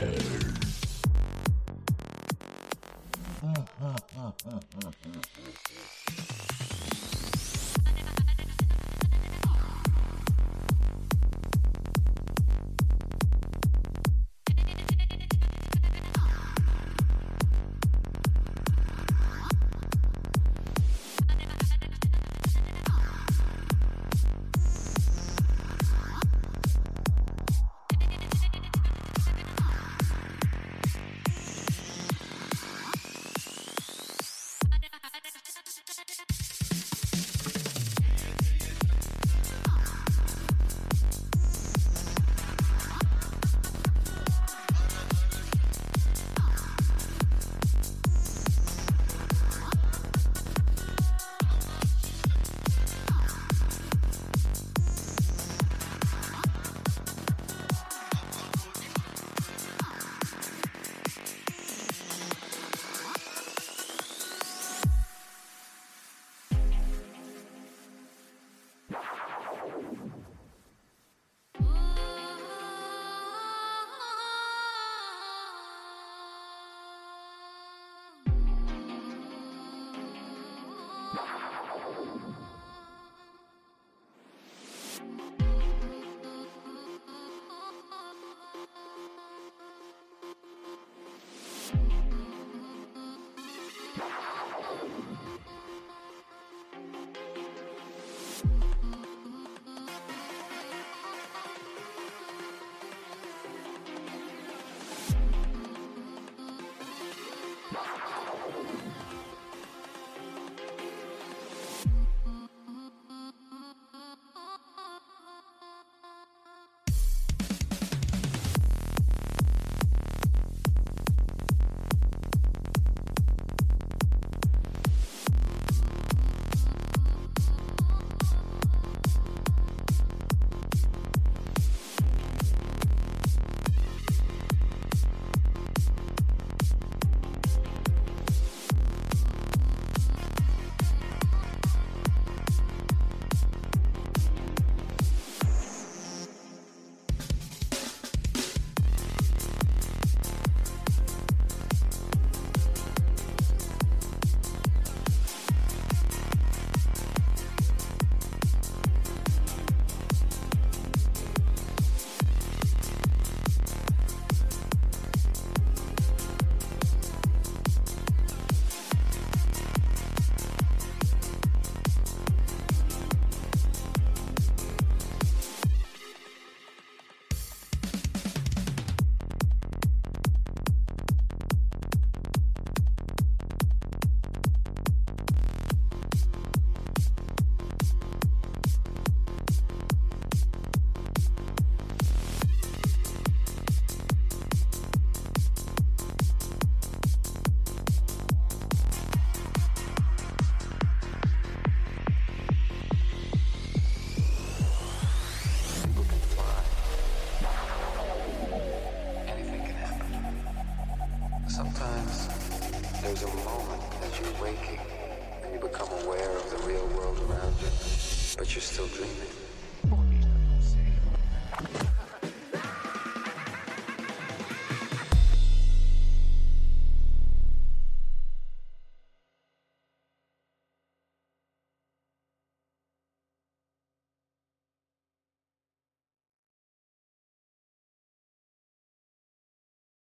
Sometimes There's a moment as you're waking and you become aware of the real world around you, but you're still dreaming.